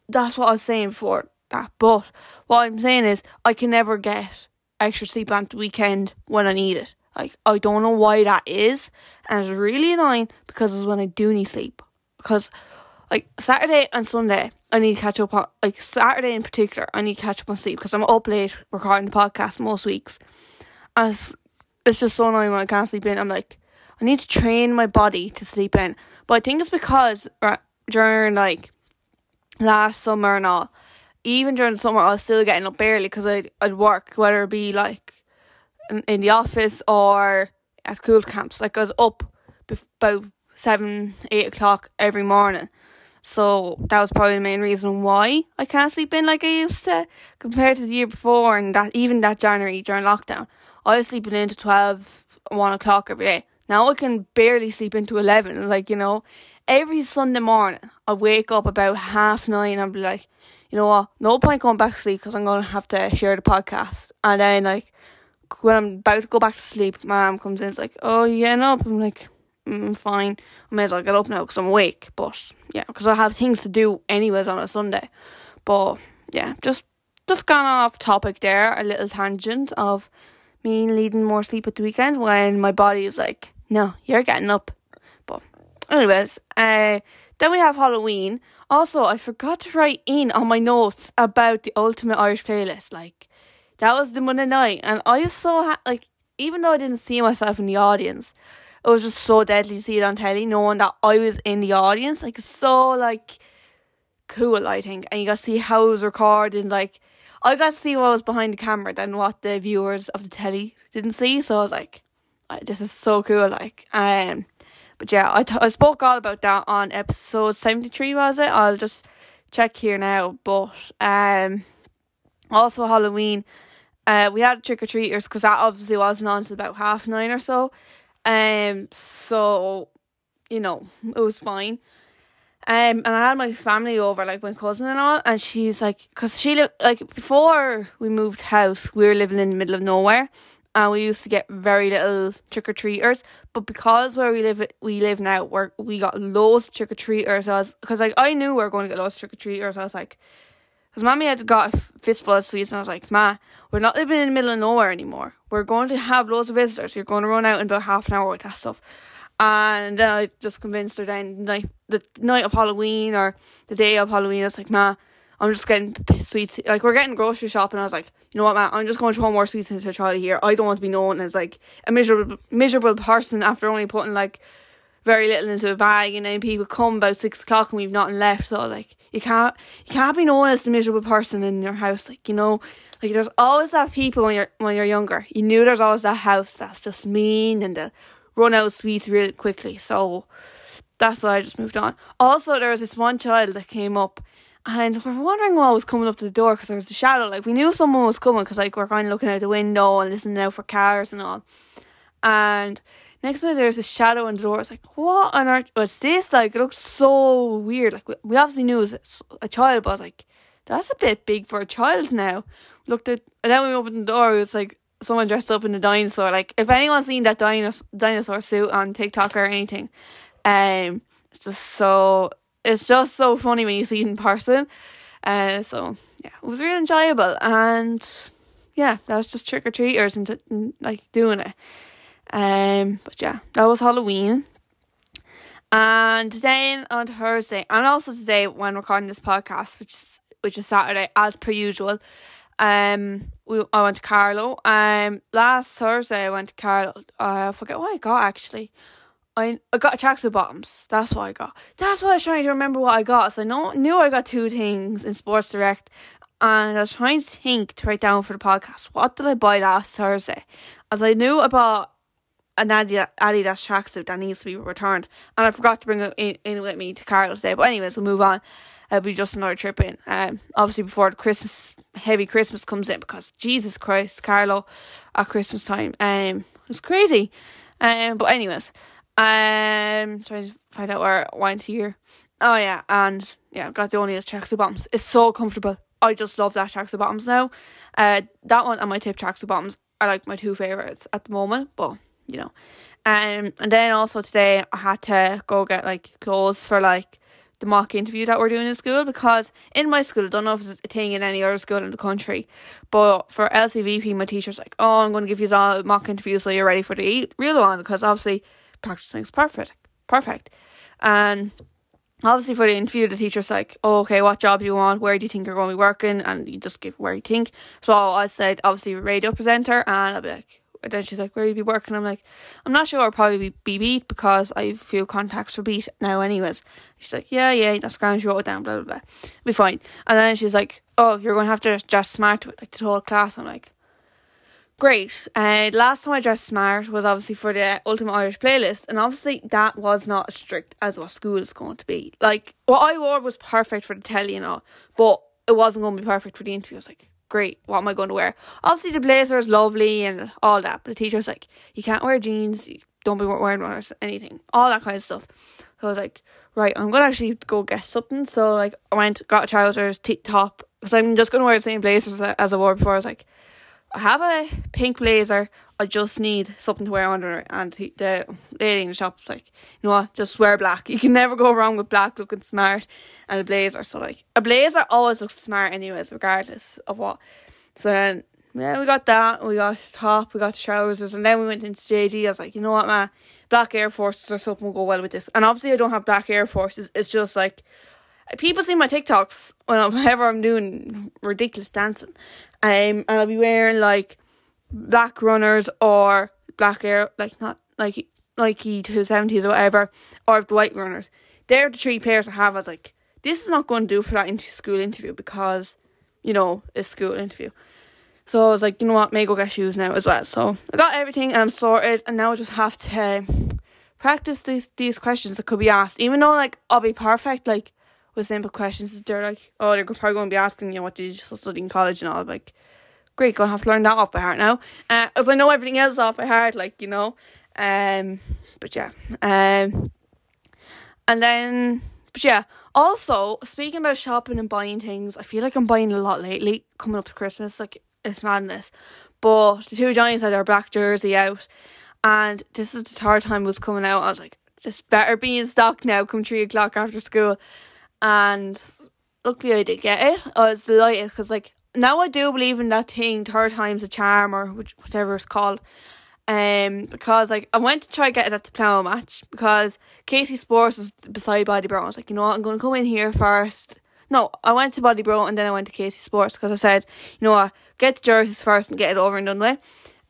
that's what I was saying before that. But what I'm saying is, I can never get extra sleep on the weekend when I need it. Like I don't know why that is, and it's really annoying because it's when I do need sleep. Because like Saturday and Sunday, I need to catch up on like Saturday in particular. I need to catch up on sleep because I'm up late recording the podcast most weeks. And it's, it's just so annoying when I can't sleep in. I'm like, I need to train my body to sleep in. But I think it's because uh, during like last summer and all, even during the summer, I was still getting up early because I'd, I'd work, whether it be like in, in the office or at cool camps. Like I was up about seven, eight o'clock every morning. So that was probably the main reason why I can't sleep in like I used to compared to the year before and that even that January during lockdown. I was sleeping into 12, 1 o'clock every day. Now I can barely sleep into 11. Like, you know, every Sunday morning I wake up about half nine and be like, you know what, no point going back to sleep because I'm going to have to share the podcast. And then, like, when I'm about to go back to sleep, my mom comes in, it's like, oh, you getting up? I'm like, mm, fine. I may as well get up now because I'm awake. But yeah, because I have things to do anyways on a Sunday. But yeah, just just gone off topic there, a little tangent of me needing more sleep at the weekend when my body is like, no, you're getting up. But anyways, uh, then we have Halloween. Also, I forgot to write in on my notes about the Ultimate Irish Playlist. Like, that was the Monday night, and I was so ha- like, even though I didn't see myself in the audience, it was just so deadly to see it on telly, knowing that I was in the audience. Like, so like cool, I think, and you got to see how it was recorded. Like, I got to see what was behind the camera than what the viewers of the telly didn't see. So I was like, this is so cool. Like, um, but yeah, I, spoke all about that on episode seventy three. Was it? I'll just check here now. But um, also Halloween. Uh, we had trick or treaters because that obviously wasn't on until about half nine or so. Um, so you know it was fine. Um, and I had my family over, like my cousin and all, and she's like, because she lived like before we moved house, we were living in the middle of nowhere, and we used to get very little trick or treaters. But because where we live, we live now, where we got loads of trick or treaters. Because like I knew we were going to get loads of trick or treaters. I was like, because mommy had got a fistful of sweets, and I was like, Ma, we're not living in the middle of nowhere anymore. We're going to have loads of visitors. You're going to run out in about half an hour with that stuff. And then I just convinced her then the night, the night of Halloween or the day of Halloween, I was like, Ma, I'm just getting sweets. Like, we're getting grocery shopping. I was like, you know what, Ma, I'm just going to throw more sweets into trolley here. I don't want to be known as like a miserable, miserable person after only putting like very little into a bag and then people come about six o'clock and we've nothing left. So like you can't you can't be known as the miserable person in your house. Like, you know, like there's always that people when you're when you're younger. You knew there's always that house that's just mean and they run out of sweets really quickly. So that's why I just moved on. Also there was this one child that came up and we are wondering what was coming up to the door because there was a shadow. Like we knew someone was coming because like we're kind of looking out the window and listening out for cars and all. And Next minute, there's a shadow in the door. It's like, what on earth was this? Like, it looked so weird. Like, we obviously knew it was a child, but I was like, that's a bit big for a child now. Looked at, and then we opened the door. It was like someone dressed up in a dinosaur. Like, if anyone's seen that dinosaur dinosaur suit on TikTok or anything, um, it's just so it's just so funny when you see it in person. Uh, so yeah, it was really enjoyable, and yeah, that was just trick or treaters and, like doing it. Um, but yeah, that was Halloween. And then on Thursday, and also today when recording this podcast, which is which is Saturday, as per usual, um, we I went to Carlow. Um, last Thursday I went to Carlow. Uh, I forget what I got actually. I I got tracksuit bottoms. That's what I got. That's what I was trying to remember what I got. So I know, knew I got two things in Sports Direct, and I was trying to think to write down for the podcast. What did I buy last Thursday? As I knew about an Adidas, tracksuit that needs to be returned, and I forgot to bring it in, in with me to Carlow today. But anyways, we'll move on. It'll be just another trip in. Um, obviously before the Christmas heavy Christmas comes in because Jesus Christ, Carlow at Christmas time. Um, it's crazy. Um, but anyways, um, trying to find out where I went here. Oh yeah, and yeah, got the only tracksuit bottoms. It's so comfortable. I just love that tracksuit bottoms now. Uh, that one and my tip tracksuit bottoms are like my two favorites at the moment. But you know, um, and then also today I had to go get like clothes for like the mock interview that we're doing in school because in my school, I don't know if it's a thing in any other school in the country, but for LCVP, my teacher's like, oh, I'm going to give you all mock interviews so you're ready for the real one because obviously practice makes perfect. Perfect. And obviously for the interview, the teacher's like, oh, okay, what job do you want? Where do you think you're going to be working? And you just give where you think. So I said, obviously, radio presenter. And I'll be like, and then she's like, where you be working? I'm like, I'm not sure. I'll probably be, be Beat because I have a few contacts for Beat now, anyways. She's like, yeah, yeah, that's grand. She wrote it down, blah, blah, blah. Be fine. And then she's like, oh, you're going to have to dress smart to it, like the whole class. I'm like, great. Uh, last time I dressed smart was obviously for the Ultimate Irish playlist, and obviously that was not as strict as what school is going to be. Like what I wore was perfect for the telly and all, but it wasn't going to be perfect for the interview. I was like, great, what am I going to wear? Obviously the blazer is lovely and all that, but the teacher was like, you can't wear jeans, don't be wearing runners, anything, all that kind of stuff. So I was like, right, I'm gonna actually go get something. So like I went, got trousers, t- top, because I'm just gonna wear the same blazers as I wore before. I was like, I have a pink blazer. I just need something to wear under it. And he, the lady in the shop was like, you know what, just wear black. You can never go wrong with black looking smart and a blazer. So, like, a blazer always looks smart, anyways, regardless of what. So then, yeah, we got that. We got top, we got trousers. And then we went into JD. I was like, you know what, man, black Air Forces or something will go well with this. And obviously, I don't have black Air Forces. It's just like, people see my TikToks whenever I'm doing ridiculous dancing, um, and I'll be wearing like black runners or black air, like not like Nike two seventies or whatever, or the white runners. They're the three pairs I have. I was like, this is not going to do for that inter- school interview because, you know, it's school interview. So I was like, you know what, may go get shoes now as well. So I got everything and I'm sorted, and now I just have to practice these these questions that could be asked. Even though like I'll be perfect, like with simple questions. They're like, oh, they're probably going to be asking you what did you study in college and all. Like, great, gonna have to learn that off by heart now, uh, as I know everything else off by heart, like you know. Um, but yeah, um, and then, but yeah. Also, speaking about shopping and buying things, I feel like I'm buying a lot lately. Coming up to Christmas, like it's madness. But the two Johnnies had their black jersey out, and this is the third time it was coming out. I was like, this better be in stock now. Come three o'clock after school and luckily I did get it. I was delighted because like now I do believe in that thing, third time's a charm or whatever it's called. Um, because like I went to try get it at the plough match because Casey Sports was beside Body Bro. I was like, you know what, I'm going to come in here first. No, I went to Body Bro and then I went to Casey Sports because I said, you know what, get the jerseys first and get it over and done with.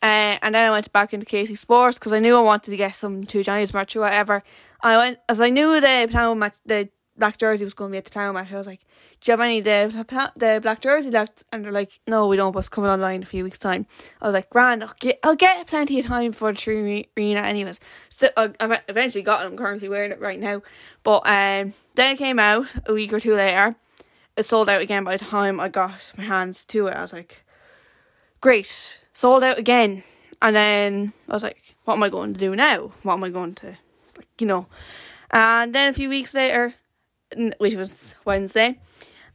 Uh, and then I went back into Casey Sports because I knew I wanted to get some two Giants merch or whatever. I went as I knew the plough match, the black jersey was going to be at the plough match. I was like, do you have any the the black jersey left? And they're like, no, we don't. But it's coming online in a few weeks' time. I was like, grand. I'll get, I'll get plenty of time for the true arena, anyways. Still, I eventually got it. I'm currently wearing it right now. But um, then it came out a week or two later. It sold out again by the time I got my hands to it. I was like, great, sold out again. and then I was like, what am I going to do now? What am I going to, like, you know? And then a few weeks later, which was Wednesday,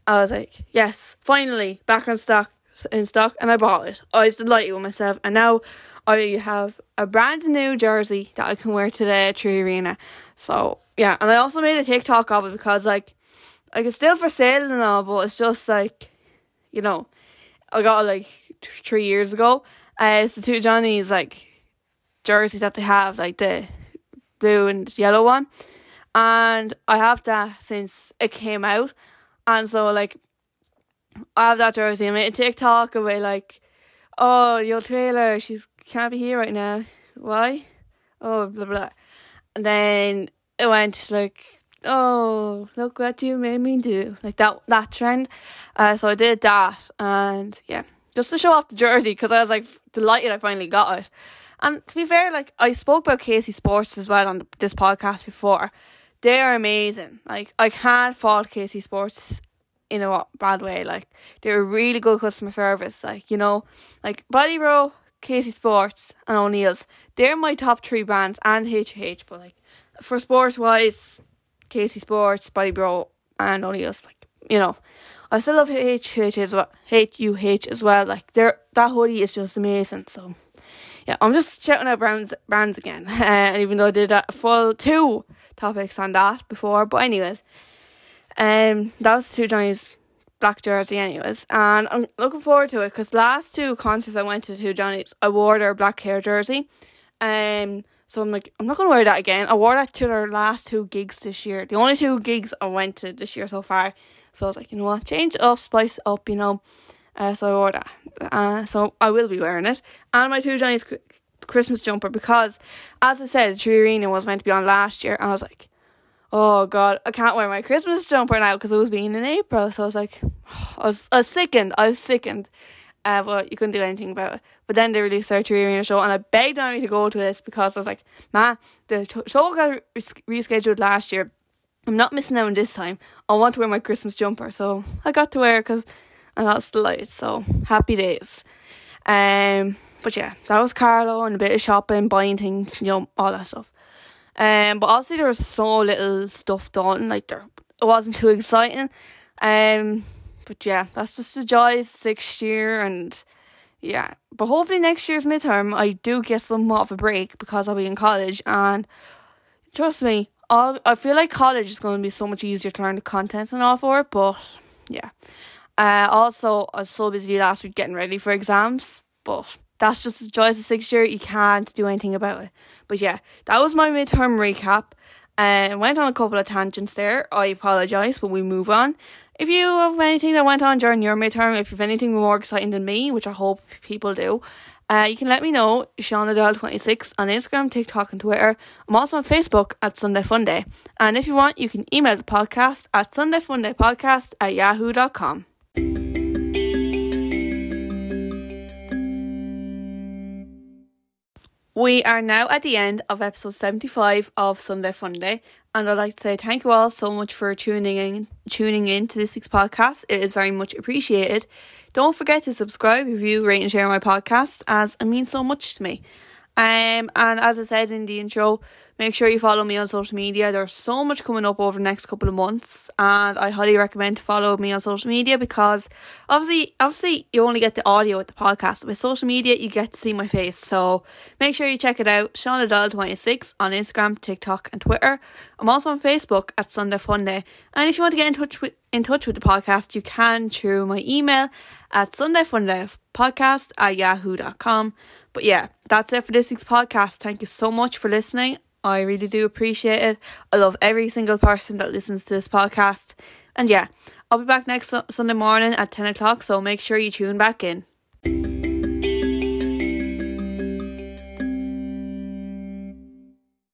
I was like, yes, finally back on stock in stock, and I bought it. I was delighted with myself, and now I have a brand new jersey that I can wear to the Three Arena. So yeah, and I also made a TikTok of it because like, like it's still for sale and all, but it's just like, you know, I got it like three years ago. Uh, it's the two Johnnies like jersey that they have, like the blue and yellow one, and I have that since it came out, and so like, I have that jersey. I made a TikTok away like, oh, your trailer, she's can't be here right now. Why? Oh, blah blah. And then it went like, oh, look what you made me do, like that that trend. Uh, so I did that, and yeah, just to show off the jersey because I was like delighted I finally got it. And to be fair, like I spoke about KC Sports as well on this podcast before. They are amazing. Like I can't fault KC Sports in a bad way. Like they're a really good customer service. Like you know, like Body Bro KC Sports, and O'Neill's. They're my top three brands and HH, but like for sports wise, KC Sports, Body Bro, and O'Neill's. Like you know, I still love HH as well. HUH as well. Like they that hoodie is just amazing. So yeah, I'm just shouting out brands brands again. Uh, even though I did a full two topics on that before, but anyways, um, that was two Johnny's black jersey anyways and I'm looking forward to it because last two concerts I went to two Johnny's I wore their black hair jersey um so I'm like I'm not gonna wear that again. I wore that to their last two gigs this year the only two gigs I went to this year so far so I was like you know what change up spice up you know uh, so I wore that uh, so I will be wearing it and my two Johnny's Christmas jumper because as I said Arena was meant to be on last year and I was like oh god, I can't wear my Christmas jumper now because it was being in April. So I was like, I was, I was sickened. I was sickened. Uh, but you couldn't do anything about it. But then they released their Three Arena show, and I begged Annie to go to this because I was like, man, the show got rescheduled last year. I'm not missing out on this time. I want to wear my Christmas jumper, so I got to wear it because I the light. So happy days. Um, but yeah, that was Carlo and a bit of shopping, buying things, you know, all that stuff. Um, but obviously there was so little stuff done, like there it wasn't too exciting. Um, but yeah, that's just the joys sixth year and yeah. But hopefully next year's midterm I do get somewhat of a break because I'll be in college and trust me, I'll, I feel like college is going to be so much easier to learn the content and all for it. But yeah. Uh, also, I was so busy last week getting ready for exams, but that's just the joys of sixth year. You can't do anything about it. But yeah, that was my midterm recap. And uh, went on a couple of tangents there. I apologise, but we move on. If you have anything that went on during your midterm, if you've anything more exciting than me, which I hope people do, uh, you can let me know, Sean 26 on Instagram, TikTok, and Twitter. I'm also on Facebook at Sunday Funday. And if you want, you can email the podcast at sundayfundaypodcast at yahoo.com. We are now at the end of episode 75 of Sunday Funday, and I'd like to say thank you all so much for tuning in tuning in to this week's podcast. It is very much appreciated. Don't forget to subscribe, review, rate and share my podcast as it means so much to me. Um and as I said in the intro, Make sure you follow me on social media. There's so much coming up over the next couple of months, and I highly recommend to follow me on social media because obviously, obviously, you only get the audio with the podcast. With social media, you get to see my face. So make sure you check it out. Sean Adal 26 on Instagram, TikTok, and Twitter. I'm also on Facebook at Sunday Funday. And if you want to get in touch with in touch with the podcast, you can through my email at sundayfundaypodcast at yahoo.com. But yeah, that's it for this week's podcast. Thank you so much for listening. I really do appreciate it. I love every single person that listens to this podcast. And yeah, I'll be back next Sunday morning at 10 o'clock, so make sure you tune back in.